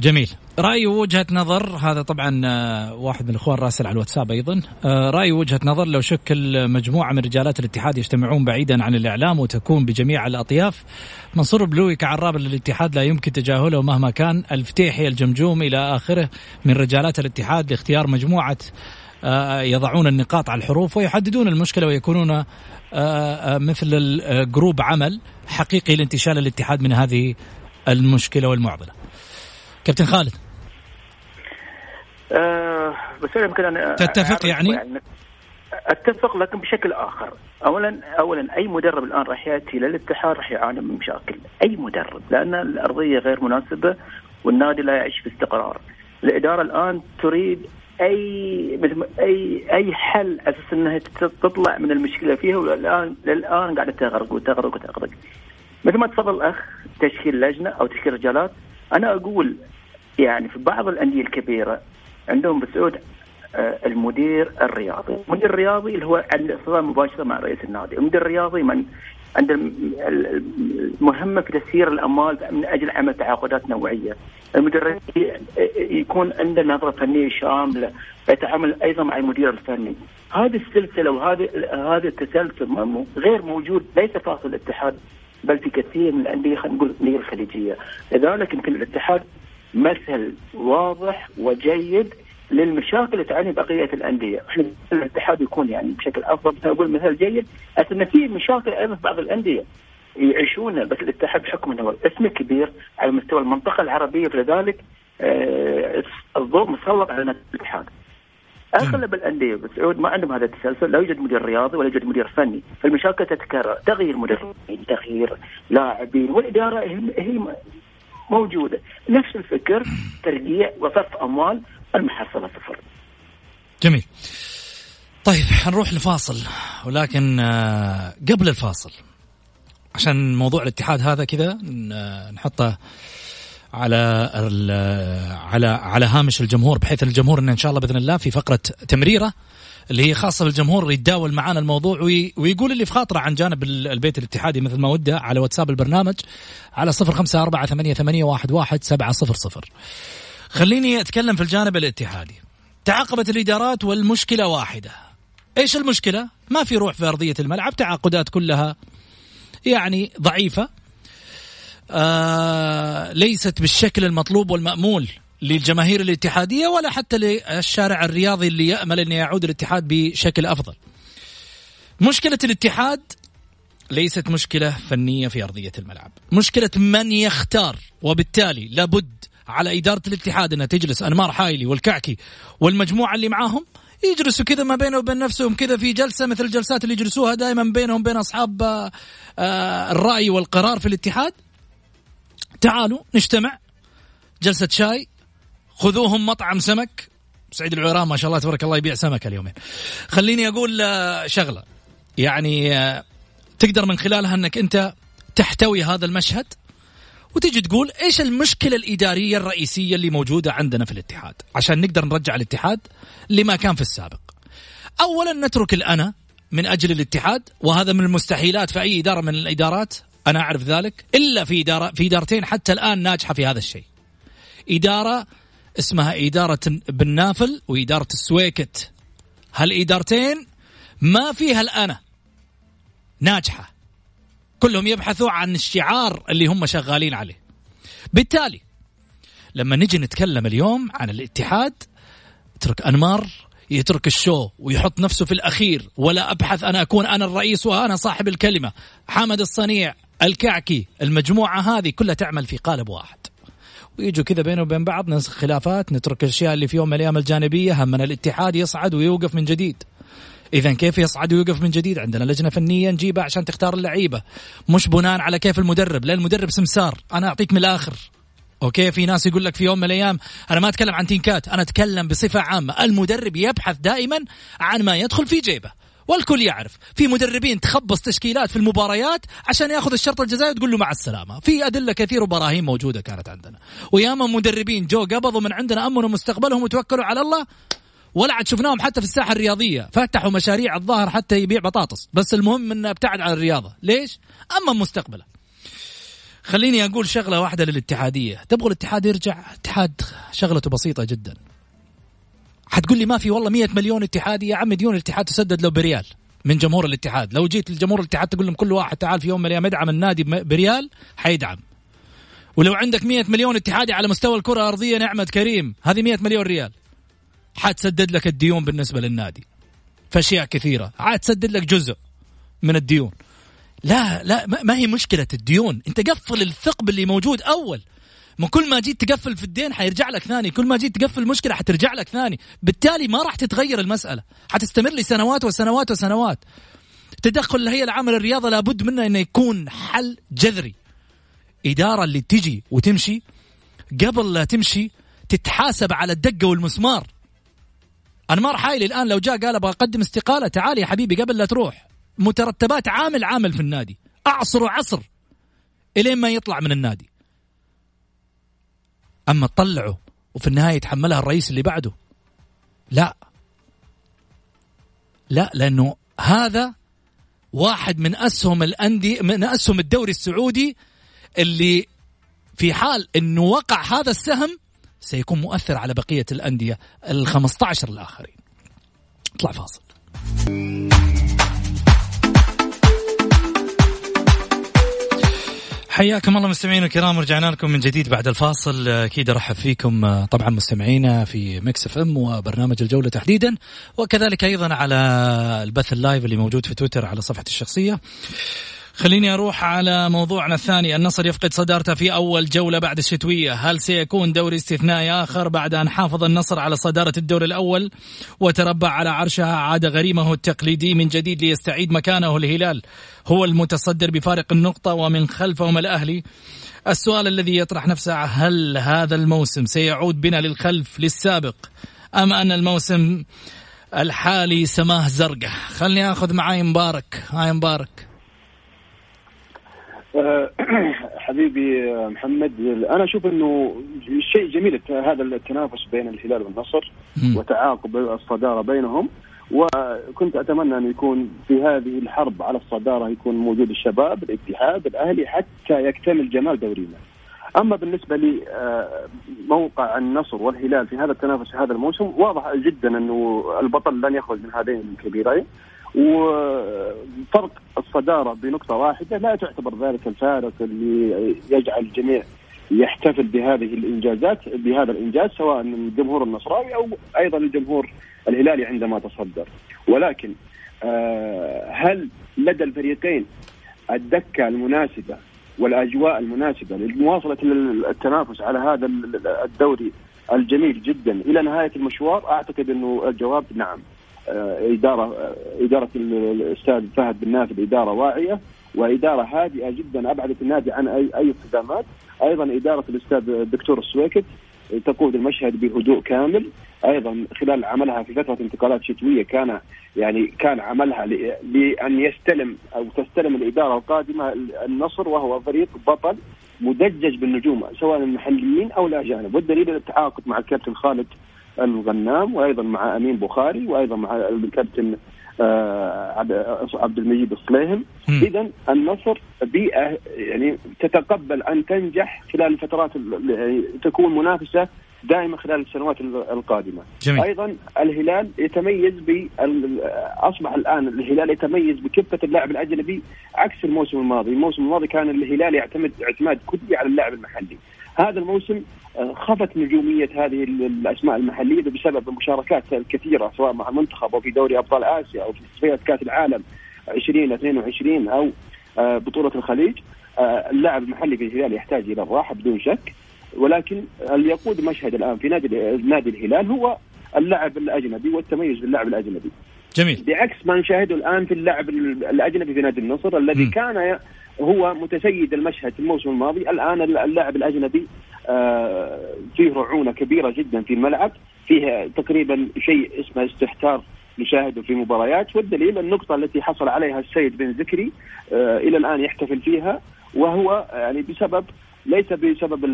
جميل. رأي وجهة نظر هذا طبعا آه، واحد من الأخوان راسل على الواتساب أيضا. آه، رأي وجهة نظر لو شكل مجموعة من رجالات الاتحاد يجتمعون بعيدا عن الإعلام وتكون بجميع الأطياف. منصور بلوي كعراب للاتحاد لا يمكن تجاهله مهما كان. الفتيحي الجمجوم إلى آخره. من رجالات الاتحاد لاختيار مجموعة آه، يضعون النقاط على الحروف ويحددون المشكلة ويكونون مثل الجروب عمل حقيقي لانتشال الاتحاد من هذه المشكلة والمعضلة. كابتن خالد. آه بس يمكن أن تتفق يعني؟, أتفق لكن بشكل آخر. اولا اولا أي مدرب الآن راح يأتي للاتحاد راح يعاني من مشاكل. أي مدرب لأن الأرضية غير مناسبة والنادي لا يعيش في استقرار. الإدارة الآن تريد اي مثل اي أي حل أساس إنها تطلع من المشكلة فيها والان للآن قاعدة تغرق وتغرق وتغرق. مثل ما تفضل الاخ تشكيل لجنة أو تشكيل رجالات أنا أقول يعني في بعض الأندية الكبيرة عندهم بسعود آه، المدير الرياضي، المدير الرياضي اللي هو عنده صله مباشرة مع رئيس النادي، المدير الرياضي من عنده المهمة في تسيير الأموال من أجل عمل تعاقدات نوعية. المدير يكون عنده نظرة فنية شاملة، يتعامل أيضا مع المدير الفني. هذه السلسلة وهذه هذا التسلسل غير موجود ليس فقط الاتحاد بل في كثير من الأندية خلينا نقول الأندية الخليجية، لذلك يمكن الاتحاد مثل واضح وجيد للمشاكل اللي تعاني بقية الأندية، إحنا الاتحاد يكون يعني بشكل أفضل. مثل أقول مثال جيد، ان في مشاكل أيضا في بعض الأندية يعيشونها بس الاتحاد بحكم إنه اسم كبير على مستوى المنطقة العربية فلذلك آه الضوء مسلط على الاتحاد. أغلب الأندية بالسعود ما عندهم هذا التسلسل، لا يوجد مدير رياضي ولا يوجد مدير فني، فالمشاكل تتكرر، تغيير مدربين، تغيير لاعبين، والإدارة هي موجودة، نفس الفكر ترجيع وصرف أموال المحصلة صفر. جميل. طيب حنروح لفاصل ولكن آه، قبل الفاصل عشان موضوع الاتحاد هذا كذا نحطه على على على هامش الجمهور بحيث الجمهور ان إن شاء الله بإذن الله في فقرة تمريره اللي هي خاصة بالجمهور يتداول معنا الموضوع ويقول اللي في خاطره عن جانب البيت الاتحادي. مثل ما وده على واتساب البرنامج على صفر خمسة أربعة ثمانية, ثمانية واحد, واحد سبعة صفر صفر. خليني أتكلم في الجانب الاتحادي. تعاقبت الإدارات والمشكلة واحدة. إيش المشكلة؟ ما في روح في أرضية الملعب تعاقدات كلها يعني ضعيفة. آه ليست بالشكل المطلوب والمأمول. للجماهير الاتحادية ولا حتى للشارع الرياضي اللي يأمل أن يعود الاتحاد بشكل أفضل. مشكلة الاتحاد ليست مشكلة فنية في أرضية الملعب. مشكلة من يختار وبالتالي لابد على إدارة الاتحاد أنها تجلس أنمار حايلي والكعكي والمجموعة اللي معاهم يجلسوا كذا ما بينهم وبين نفسهم كذا في جلسة مثل الجلسات اللي يجلسوها دائما بينهم بين أصحاب آه، الرأي والقرار في الاتحاد. تعالوا نجتمع جلسة شاي خذوهم مطعم سمك سعيد العرام ما شاء الله تبارك الله يبيع سمك اليومين خليني أقول آه، شغلة يعني آه، تقدر من خلالها أنك أنت تحتوي هذا المشهد وتيجي تقول إيش المشكلة الإدارية الرئيسية اللي موجودة عندنا في الاتحاد عشان نقدر نرجع الاتحاد لما كان في السابق. اولا نترك الأنا من أجل الاتحاد وهذا من المستحيلات في أي إدارة من الإدارات أنا أعرف ذلك إلا في إدارة في إدارتين حتى الآن ناجحة في هذا الشيء. إدارة اسمها إدارة بن نافل وإدارة السويكت. هالادارتين ما فيها الأنا ناجحة. كلهم يبحثوا عن الشعار اللي هم شغالين عليه. بالتالي لما نجي نتكلم اليوم عن الاتحاد اترك أنمار يترك الشو ويحط نفسه في الأخير ولا أبحث أنا أكون أنا الرئيس وأنا صاحب الكلمة حمد الصنيع الكعكي المجموعة هذه كلها تعمل في قالب واحد ويجوا كذا بينه وبين بعض نسخ خلافات نترك الأشياء اللي في يوم من الأيام الجانبية همنا الاتحاد يصعد ويوقف من جديد. اذا كيف يصعد ويوقف من جديد؟ عندنا لجنة فنية نجيبها عشان تختار اللعيبة. مش بناء على كيف المدرب لا المدرب سمسار أنا أعطيك من الآخر. okay؟ في ناس يقول لك في يوم من الأيام أنا ما أتكلم عن تينكات أنا أتكلم بصفة عامة. المدرب يبحث دائما عن ما يدخل في جيبه. والكل يعرف في مدربين تخبص تشكيلات في المباريات عشان ياخذ الشرط الجزائي وتقول له مع السلامة. في أدلة كثير وبراهين موجودة كانت عندنا. وياما مدربين جو قبضوا من عندنا امنوا مستقبلهم وتوكلوا على الله ولا عاد شفناهم حتى في الساحة الرياضية. فتحوا مشاريع الظاهر حتى يبيع بطاطس. بس المهم انه ابتعد عن الرياضة. ليش؟ أمن مستقبله. خليني أقول شغلة واحدة للاتحادية. تبغى الاتحاد يرجع؟ اتحاد شغلته بسيطة جدا. حتقول لي ما في والله 100 مليون اتحادي يا عم ديون الاتحاد تسدد لو بريال من جمهور الاتحاد. لو جيت لجمهور الاتحاد تقول لهم كل واحد تعال في يوم من الأيام ادعم النادي بريال حيدعم. ولو عندك 100 مليون اتحادي على مستوى الكرة الارضيه نعمة كريم هذه 100 مليون ريال حتسدد لك الديون بالنسبة للنادي. في اشياء كثيرة. حتسدد لك جزء من الديون. لا لا ما هي مشكلة الديون. أنت قفل الثقب اللي موجود أول. ما كل ما جيت تقفل في الدين حيرجع لك ثاني. كل ما جيت تقفل المشكلة حترجع لك ثاني. بالتالي ما راح تتغير المسألة. حتستمر لي سنوات وسنوات. وسنوات تدخل الهيئه العامه للرياضه لابد منه إنه يكون حل جذري. إدارة اللي تجي وتمشي قبل لا تمشي تتحاسب على الدقة والمسمار. انمار حايلي الآن لو جاء قال أبغى أقدم استقالة تعال يا حبيبي قبل لا تروح. مترتبات عامل عامل في النادي. أعصر وعصر إلين ما يطلع من النادي. أما تطلعه وفي النهاية يتحملها الرئيس اللي بعده لا لا لأنه هذا واحد من أسهم الانديه من أسهم الدوري السعودي اللي في حال إنه وقع هذا السهم سيكون مؤثر على بقية الأندية ال 15 الآخرين. اطلع فاصل. حياكم الله مستمعينا الكرام رجعنا لكم من جديد بعد الفاصل. أكيد أرحب فيكم طبعا مستمعينا في Mix FM وبرنامج الجولة تحديدا وكذلك أيضا على البث ال live اللي موجود في تويتر على صفحتي الشخصية. خليني أروح على موضوعنا الثاني. النصر يفقد صدارته في أول جولة بعد الشتوية. هل سيكون دوري استثنائي آخر بعد أن حافظ النصر على صدارة الدور الأول وتربع على عرشها؟ عاد غريمه التقليدي من جديد ليستعيد مكانه. الهلال هو المتصدر بفارق النقطة ومن خلفهم الأهلي. السؤال الذي يطرح نفسه هل هذا الموسم سيعود بنا للخلف للسابق أم أن الموسم الحالي سماه زرقاء؟ خلني آخذ معاي مبارك. هاي مبارك. حبيبي محمد أنا أشوف إنه شيء جميل هذا التنافس بين الهلال والنصر وتعاقب الصدارة بينهم وكنت أتمنى أن يكون في هذه الحرب على الصدارة يكون موجود الشباب الاتحاد الأهلي حتى يكتمل جمال دورينا. أما بالنسبة لموقع آه، النصر والهلال في هذا التنافس هذا الموسم واضح جدا إنه البطل لن يخرج من هذين الكبيرين وفرق الصدارة بنقطة واحدة لا تعتبر ذلك الفارق اللي يجعل الجميع يحتفل بهذه الإنجازات بهذا الإنجاز سواء من الجمهور النصراوي أو أيضا الجمهور الهلالي عندما تصدر. ولكن آه، هل لدى الفريقين الدكة المناسبة والأجواء المناسبة لمواصلة التنافس على هذا الدوري الجميل جدا إلى نهاية المشوار؟ أعتقد أنه الجواب نعم. إدارة آه، إدارة الأستاذ فهد بن نافذ إدارة واعية وإدارة هادئة جدا أبعدت النادي عن أي أي صدامات أيضا إدارة الأستاذ الدكتور السويكت تقود المشهد بهدوء كامل. أيضا خلال عملها في فترة انتقالات شتوية كان يعني كان عملها لأن يستلم أو تستلم الإدارة القادمة النصر وهو فريق بطل مدجج بالنجوم سواء المحليين أو الأجانب. والدليل التعاقد مع الكابتن خالد الغنام وأيضا مع أمين بخاري وأيضا مع الكابتن آه، عبد المجيد الصليهم. اذا النصر بيئة يعني تتقبل أن تنجح خلال الفترات يعني تكون منافسة دائما خلال السنوات القادمة. جميل. أيضا الهلال يتميز ب أصبح الآن الهلال يتميز بكفة اللاعب الأجنبي عكس الموسم الماضي، الموسم الماضي كان الهلال يعتمد اعتماد كلي على اللاعب المحلي. هذا الموسم آه، خفت نجومية هذه الأسماء المحلية بسبب المشاركات الكثيره سواء مع المنتخب أو في دوري أبطال آسيا أو في تصفيات كأس العالم 2022 أو آه، بطولة الخليج آه، اللاعب المحلي في الهلال يحتاج إلى الراحة بدون شك ولكن اللي يقود مشهد الآن في نادي نادي الهلال هو اللاعب الأجنبي والتميز باللاعب الأجنبي. جميل. بعكس ما نشاهده الآن في اللاعب الأجنبي في نادي النصر الذي م. كان هو متسيد المشهد في الموسم الماضي الآن اللاعب الأجنبي آه، فيه رعونة كبيرة جدا في الملعب فيه تقريبا شيء اسمه استحتار نشاهده في مباريات والدليل النقطة التي حصل عليها السيد بن ذكري آه، إلى الآن يحتفل فيها وهو يعني بسبب ليس بسبب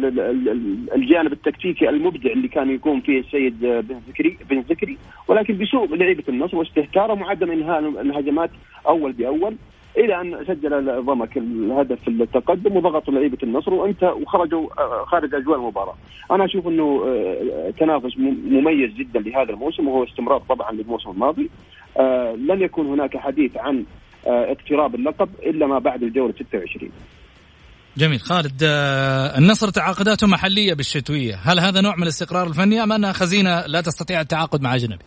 الجانب التكتيكي المبدع اللي كان يكون فيه السيد بن ذكري بن ذكري ولكن بسوء لعيبه النصر واستهتارهم وعدم إنهاء الهجمات أول بأول إلى أن سجل ضمك الهدف التقدم وضغطوا لعيبة النصر وأنت وخرجوا آه، خارج أجواء المباراة. أنا أشوف إنه آه، تنافس مميز جدا لهذا الموسم وهو استمرار طبعا للموسم الماضي. آه، لن يكون هناك حديث عن اقتراب اللقب إلا ما بعد الجولة 26. جميل خالد النصر تعاقداته محلية بالشتوية، هل هذا نوع من الاستقرار الفني أم أنها خزينة لا تستطيع التعاقد مع أجنبي؟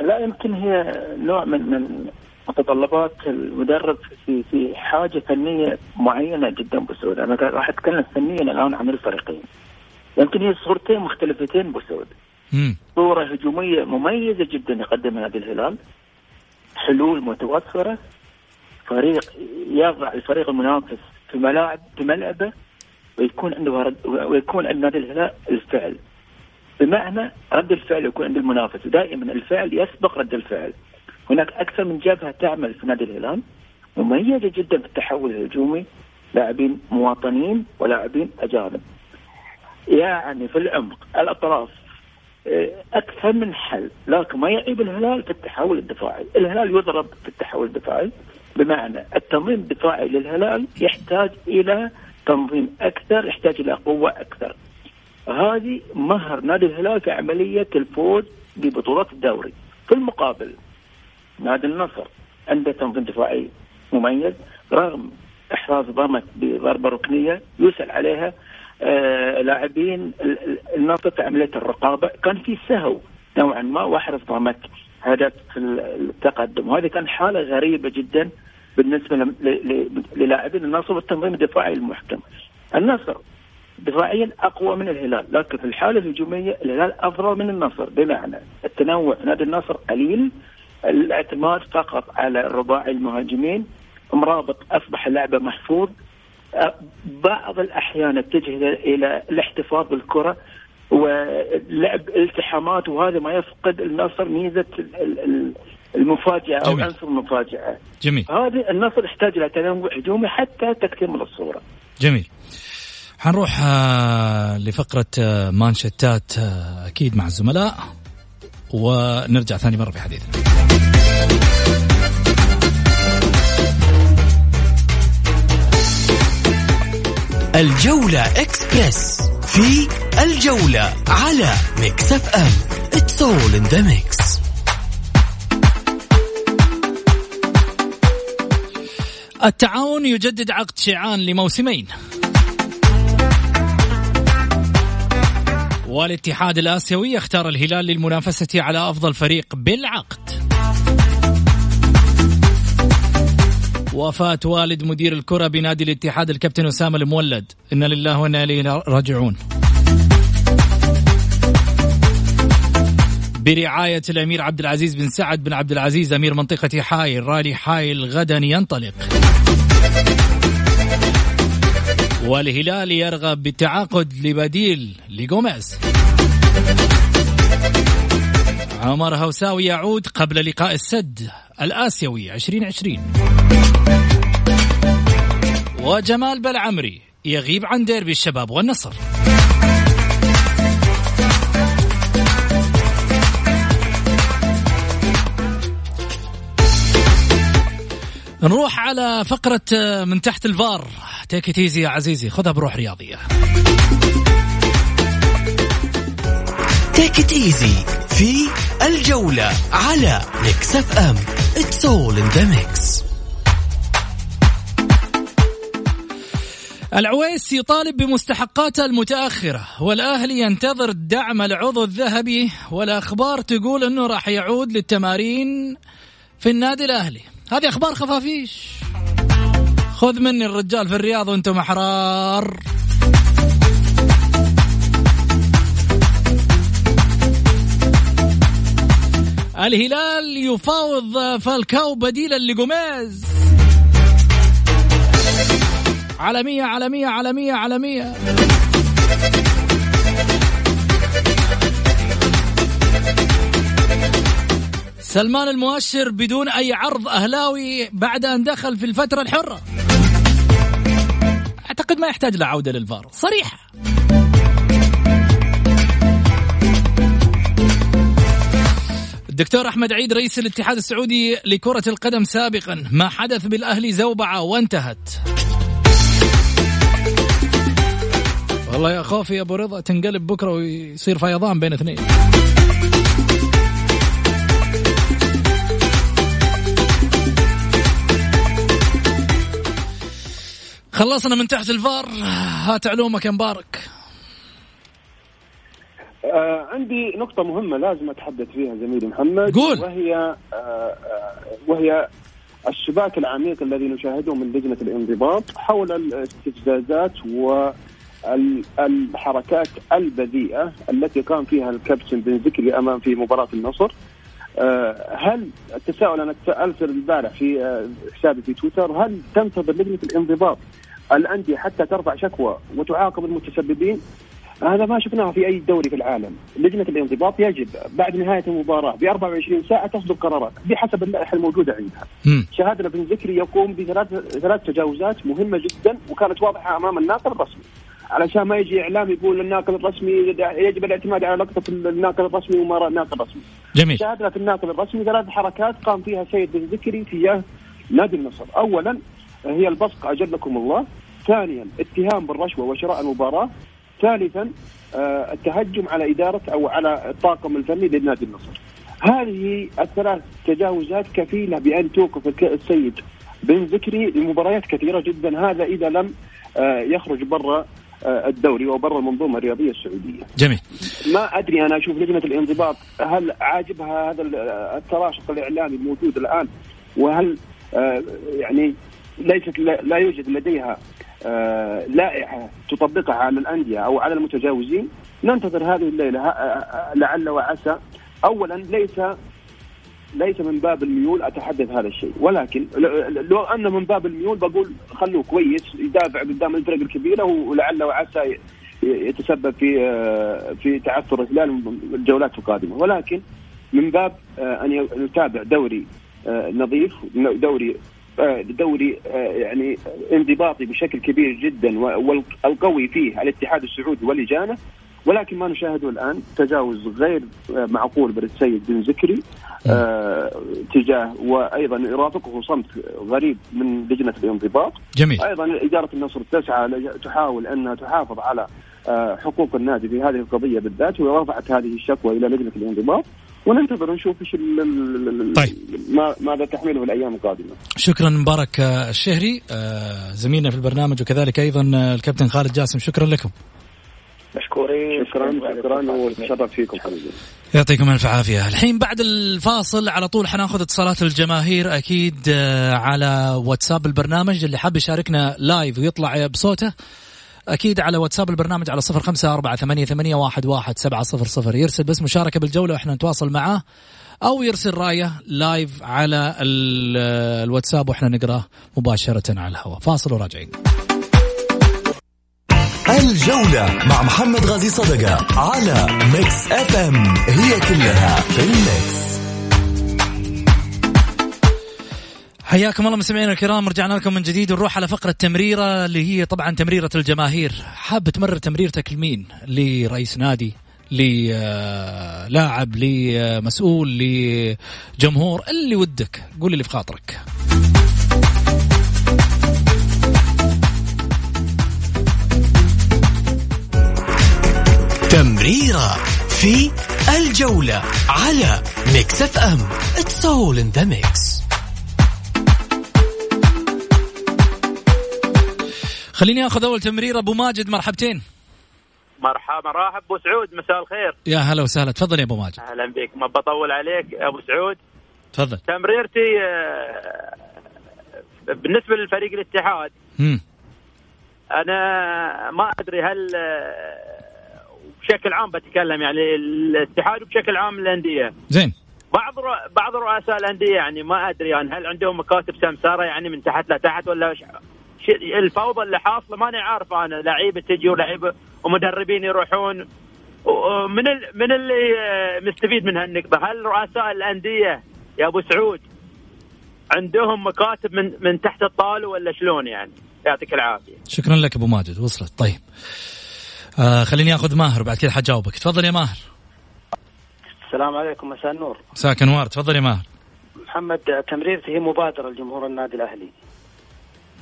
لا يمكن هي نوع من من متطلبات المدرب في في حاجة فنية معينة جدا بسعود، أنا راح أتكلم فنيا الآن عن الفريقين. يمكن هي صورتين مختلفتين بسعود. صورة هجومية مميزة جدا يقدمها نادي الهلال. حلول متوفرة. فريق يضع الفريق المنافس في ملاعب في ملعبه ويكون عنده ويكون عند نادي الهلال الفعل. بمعنى رد الفعل يكون عند المنافس، دائما الفعل يسبق رد الفعل. هناك أكثر من جبهة تعمل في نادي الهلال مميزة جدا في التحول الهجومي لاعبين مواطنين ولاعبين أجانب. يعني في العمق الأطراف آه، أكثر من حل لكن ما يعيب الهلال في التحول الدفاعي، الهلال يضرب في التحول الدفاعي بمعنى التنظيم الدفاعي للهلال يحتاج إلى تنظيم أكثر، يحتاج إلى قوة أكثر. هذه مهر نادي الهلال في عملية الفوز ببطولات الدوري. في المقابل نادي النصر عنده تنظيم دفاعي مميز رغم إحراز ضمك بضربة ركنية يسأل عليها آه لاعبين النصر في عملية الرقابة كان في سهو نوعا ما واحرز ضمك هدف التقدم وهذه كان حالة غريبة جدا بالنسبة للاعبين النصر والتنظيم الدفاعي المحكم. النصر دفاعيا أقوى من الهلال، لكن في الحالة الهجومية الهلال أفضل من النصر بمعنى التنوع نادي النصر قليل الاعتماد فقط على رباعي المهاجمين مرابط أصبح لعبه محفوظ بعض الأحيان اتجه إلى الاحتفاظ بالكرة ولعب التحامات وهذا ما يفقد النصر ميزة المفاجأة أو عنصر المفاجأة. جميل. هذه النصر يحتاج إلى تنوع هجومي حتى تكتمل الصورة. جميل. حنروح آه، لفقرة آه، مانشتات آه، أكيد مع الزملاء ونرجع ثاني مرة في حديثنا الجولة اكسبرس في الجولة على Mix FM it's all in the mix التعاون يجدد عقد شيعان لموسمين. والاتحاد الآسيوي اختار الهلال للمنافسة على أفضل فريق بالعقد. وفاة والد مدير الكرة بنادي الاتحاد الكابتن أسامة المولد. إن لله وإنا إليه راجعون. برعاية الأمير عبد العزيز بن سعد بن عبد العزيز أمير منطقة حايل رالي حايل غدا ينطلق. والهلال يرغب بالتعاقد لبديل لجوميز عمر هوساوي يعود قبل لقاء السد الآسيوي 2020 وجمال بلعمري يغيب عن ديربي الشباب والنصر. نروح على فقرة من تحت الفار. take it easy يا عزيزي. خذها بروح رياضية take it easy في الجولة على Mix FM it's all in the mix العويس يطالب بمستحقاته المتأخرة والأهلي ينتظر دعم العضو الذهبي والأخبار تقول أنه راح يعود للتمارين في النادي الأهلي. هذه أخبار خفافيش. خذ مني الرجال في الرياض وأنتم أحرار. الهلال يفاوض فالكاو بديلا لجوميز. عالمية عالمية عالمية عالمية سلمان المؤشر بدون أي عرض أهلاوي بعد أن دخل في الفترة الحرة. أعتقد ما يحتاج لعودة للفار. صريحة. الدكتور أحمد عيد رئيس الاتحاد السعودي لكرة القدم سابقا. ما حدث بالأهلي زوبعة وانتهت. والله يا خوفي يا أبو رضا تنقلب بكرة ويصير فيضان بين اثنين. خلصنا من تحت الفار. هات علومك يا مبارك. آه عندي نقطة مهمة لازم أتحدث فيها زميلي محمد. قول. وهي آه آه وهي الشباك العميق الذي نشاهده من لجنة الانضباط حول الاستفزازات والحركات البذيئة التي قام فيها الكابتن بن ذكري أمام في مباراة النصر. آه، هل التساؤل أنا سالت البارح في آه، حسابي في تويتر هل تنتظر لجنة الانضباط الأندية حتى ترفع شكوى وتعاقب المتسببين؟ هذا ما شفناه في أي دوري في العالم، لجنة الانضباط يجب بعد نهاية المباراة ب 24 ساعة تصدر قرارات بحسب اللائحة الموجودة عندها. مم. شهادنا بن ذكري يقوم بثلاث ثلاث تجاوزات مهمة جدا وكانت واضحة أمام الناقل الرسمي. علشان ما يجي إعلام يقول الناقل الرسمي يجب الاعتماد على لقطة الناقل الرسمي وما الناقل الرسمي. جميل شاهدنا في الناقل الرسمي ثلاث حركات قام فيها سيد بن ذكري تجاه نادي النصر، اولا هي البصق أجلكم الله، ثانيا اتهام بالرشوة وشراء المباراة، ثالثا آه، التهجم على إدارة أو على الطاقم الفني لنادي النصر. هذه الثلاث تجاوزات كفيلة بأن توقف السيد. بن ذكري لمباريات كثيرة جدا هذا إذا لم آه، يخرج برا آه، الدوري وبرا المنظومة الرياضية السعودية. جميل. ما أدري أنا أشوف لجنة الانضباط هل عاجبها هذا ال- التراشق الإعلامي الموجود الآن؟ وهل يعني ليست لا يوجد لديها آه، لائحة تطبقها على الأندية أو على المتجاوزين ننتظر هذه الليلة ه- آه، لعل وعسى. اولا ليس ليس من باب الميول أتحدث هذا الشيء ولكن لو انه من باب الميول بقول خلوه كويس يدافع قدام الفرق الكبيرة ولعل وعسى يتسبب في آه، في تعثر الهلال الجولات القادمة. ولكن من باب آه، أن ي- نتابع دوري آه، نظيف دوري آه، دوري آه، يعني انضباطي بشكل كبير جدا والقوي فيه الاتحاد السعودي ولجانه. ولكن ما نشاهده الآن تجاوز غير معقول من السيد بن زكري آه تجاه وأيضا يرافقه صمت غريب من لجنة الانضباط. جميل. أيضا إدارة النصر تسعى تحاول انها تحافظ على آه حقوق النادي في هذه القضية بالذات ورفعت هذه الشكوى إلى لجنة الانضباط. وننتظر نشوف إيش طيب. ماذا تحمله الأيام القادمة. شكرا مبارك الشهري آه، زميلنا في البرنامج وكذلك أيضا الكابتن خالد جاسم شكرا لكم. مشكورين شكرا شكرا ونتشرف فيكم حبيبي يعطيكم ألف عافية الحين بعد الفاصل على طول حناخذ اتصالات الجماهير أكيد آه، على واتساب البرنامج اللي حاب يشاركنا لايف ويطلع بصوته أكيد على واتساب البرنامج على صفر خمسة أربعة ثمانية, ثمانية واحد, واحد سبعة صفر صفر. يرسل بس مشاركة بالجولة وإحنا نتواصل معاه أو يرسل رأيه live على الواتساب وإحنا نقرأه مباشرة على الهواء. فاصل وراجعين. الجولة مع محمد غازي صدقة على Mix FM هي كلها في ال mix حياكم الله مستمعينا الكرام رجعنا لكم من جديد. ونروح على فقرة تمريرة اللي هي طبعا تمريرة الجماهير. حاب تمرر تمريرتك لمين؟ لرئيس نادي للاعب لمسؤول لجمهور اللي ودك. قول اللي في خاطرك. تمريرة في الجولة على Mix FM. it's all in the mix خليني آخذ أول تمريره أبو ماجد مرحبتين. مرحبا مرحب أبو سعود مساء الخير. يا هلا وسهلا. تفضل يا أبو ماجد. أهلا بك. ما بطول عليك أبو سعود. تفضل. تمريرتي آه، بالنسبة للفريق الاتحاد مم. أنا ما أدري هل آه، بشكل عام بتكلم يعني الاتحاد وبشكل عام الانديه زين. بعض بعض رؤساء الأندية يعني ما أدري يعني هل عندهم مكاتب سمسارة يعني من تحت لتحت ولا الفوضى اللي حاصلة ماني عارف أنا. لعيبة تجي ولعيبة ومدربين يروحون. من من اللي مستفيد من هالنقطة؟ هل رؤساء الأندية يا أبو سعود عندهم مكاتب من من تحت الطاولة ولا شلون يعني؟ يعطيك العافية. شكرا لك أبو ماجد. وصلت. طيب. آه خليني آخذ ماهر بعد كذا حجاوبك. تفضل يا ماهر. السلام عليكم. مساء النور. مساك أنوار. تفضل يا ماهر. محمد تمريرتي هي مبادرة لجمهور النادي الأهلي.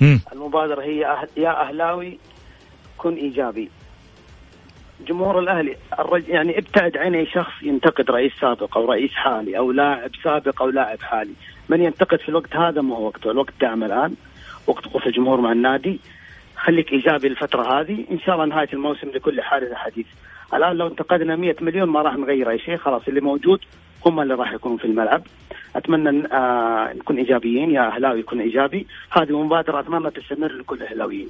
مم. المبادرة هي أهل يا أهلاوي كن إيجابي. جمهور الأهلي الرج... يعني ابتعد عن أي شخص ينتقد رئيس سابق أو رئيس حالي أو لاعب سابق أو لاعب حالي. من ينتقد في الوقت هذا ما هو وقته الوقت دعم الآن. وقت وقوف الجمهور مع النادي. خليك إيجابي الفترة هذه. إن شاء الله نهاية الموسم لكل حادث حديث الآن لو انتقدنا 100 مليون ما راح نغير أي شيء خلاص اللي موجود هم اللي راح يكونوا في الملعب. أتمنى آه نكون إيجابيين. يا أهلاوي يكون إيجابي. هذه مبادرة اتمنى تستمر لكل الاهلاويين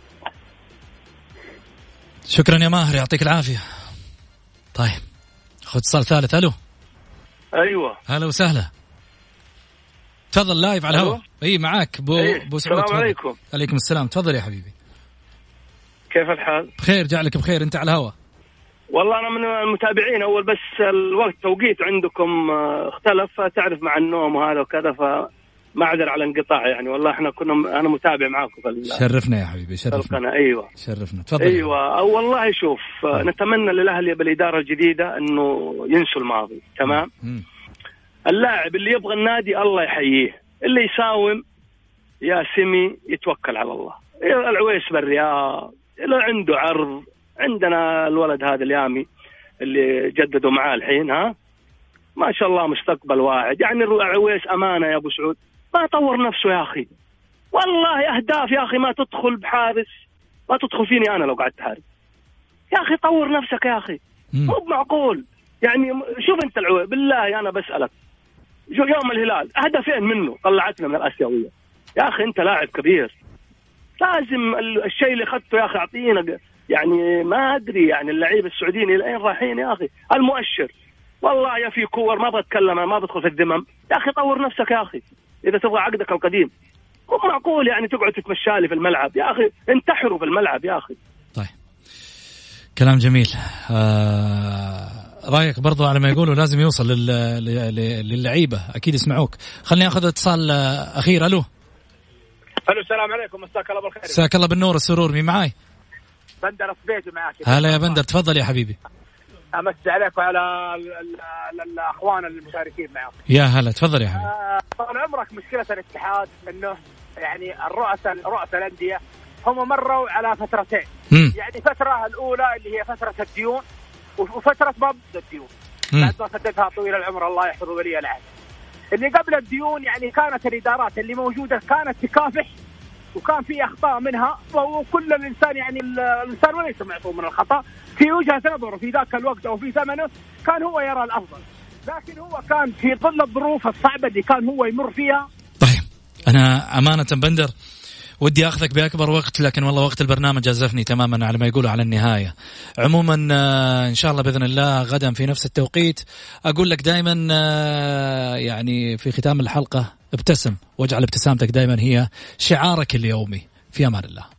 شكرا يا ماهر. يعطيك العافية. طيب خذ اتصال ثالث. ألو. أيوه. هلا وسهلا. تفضل live على الهواء. إي معاك. بو أيه. بو سعود السلام عليكم. عليكم السلام. تفضل يا حبيبي. كيف الحال؟ بخير جعلك بخير. أنت على الهواء. والله أنا من المتابعين أول بس الوقت توقيت عندكم آه، اختلف تعرف مع النوم وهذا وكذا ف معذر على انقطاع يعني. والله إحنا كنا أنا متابع معاكم في شرفنا يا حبيبي شرفنا. القناه أيوه. شرفنا. تفضل. أيوه. والله شوف آه، نتمنى للأهلي بالإدارة الجديدة إنه ينسوا الماضي تمام؟ مم. اللاعب اللي يبغى النادي الله يحييه اللي يساوم يا سمي يتوكل على الله. العويس بالرياض اللي عنده عرض عندنا الولد هذا اليامي اللي جددوا معاه الحين ها؟ ما شاء الله مستقبل واعد. يعني عويس أمانة يا أبو سعود. ما طور نفسه يا أخي. والله أهداف يا أخي ما تدخل بحارس. ما تدخل فيني أنا لو قعدت حارس. يا أخي طور نفسك يا أخي. مو معقول. يعني شوف أنت العويس بالله أنا بسألك. شو يوم الهلال؟ هدفين منه طلعتنا من الآسيوية. يا أخي أنت لاعب كبير. لازم ال- الشيء اللي أخذته يا أخي أعطينا يعني ما أدري يعني اللعيبه السعوديين إلى أين رايحين يا أخي. المؤشر. والله يا في كور ما بتكلم ما بدخل في الذمم يا أخي طور نفسك يا أخي إذا تبغى عقدك القديم. مو معقول يعني تقعد تتمشى لي في الملعب؟ يا أخي انتحروا في الملعب يا أخي. طيب. كلام جميل. آه رأيك برضو على ما يقولوا لازم يوصل لل... لل- للعيبة. أكيد يسمعوك. خليني أخذ اتصال آه، أخير. ألو؟ ألو السلام عليكم. مساك الله بالخير. مساك الله بالنور. السرور مين معاي؟ بندر الصبيتي معاك هلا يا بندر تفضل يا حبيبي. امسي عليك وعلى الأخوان المشاركين معك. يا هلا تفضل يا حبيبي. آه، طال عمرك مشكلة الاتحاد إنه يعني الرؤساء رؤساء الأندية هم مروا على فترتين. مم. يعني فترة الأولى اللي هي فترة الديون وفترة ما بدأ الديون بعد ما سددها طويل العمر الله يحفظ ولي العهد. اللي قبل الديون يعني كانت الإدارات اللي موجودة كانت تكافح وكان في أخطاء منها وكل الإنسان يعني الإنسان وليس معصوم من الخطأ. في وجهة نظره في ذاك الوقت أو في زمنه كان هو يرى الأفضل. لكن هو كان في ظل الظروف الصعبة اللي كان هو يمر فيها. طيب أنا أمانة بندر ودي أخذك بأكبر وقت لكن والله وقت البرنامج جازفني تماما على ما يقولوا على النهاية. عموما آه، إن شاء الله بإذن الله غدا في نفس التوقيت. أقول لك دائما آه، يعني في ختام الحلقة ابتسم واجعل ابتسامتك دائما هي شعارك اليومي في أمان الله.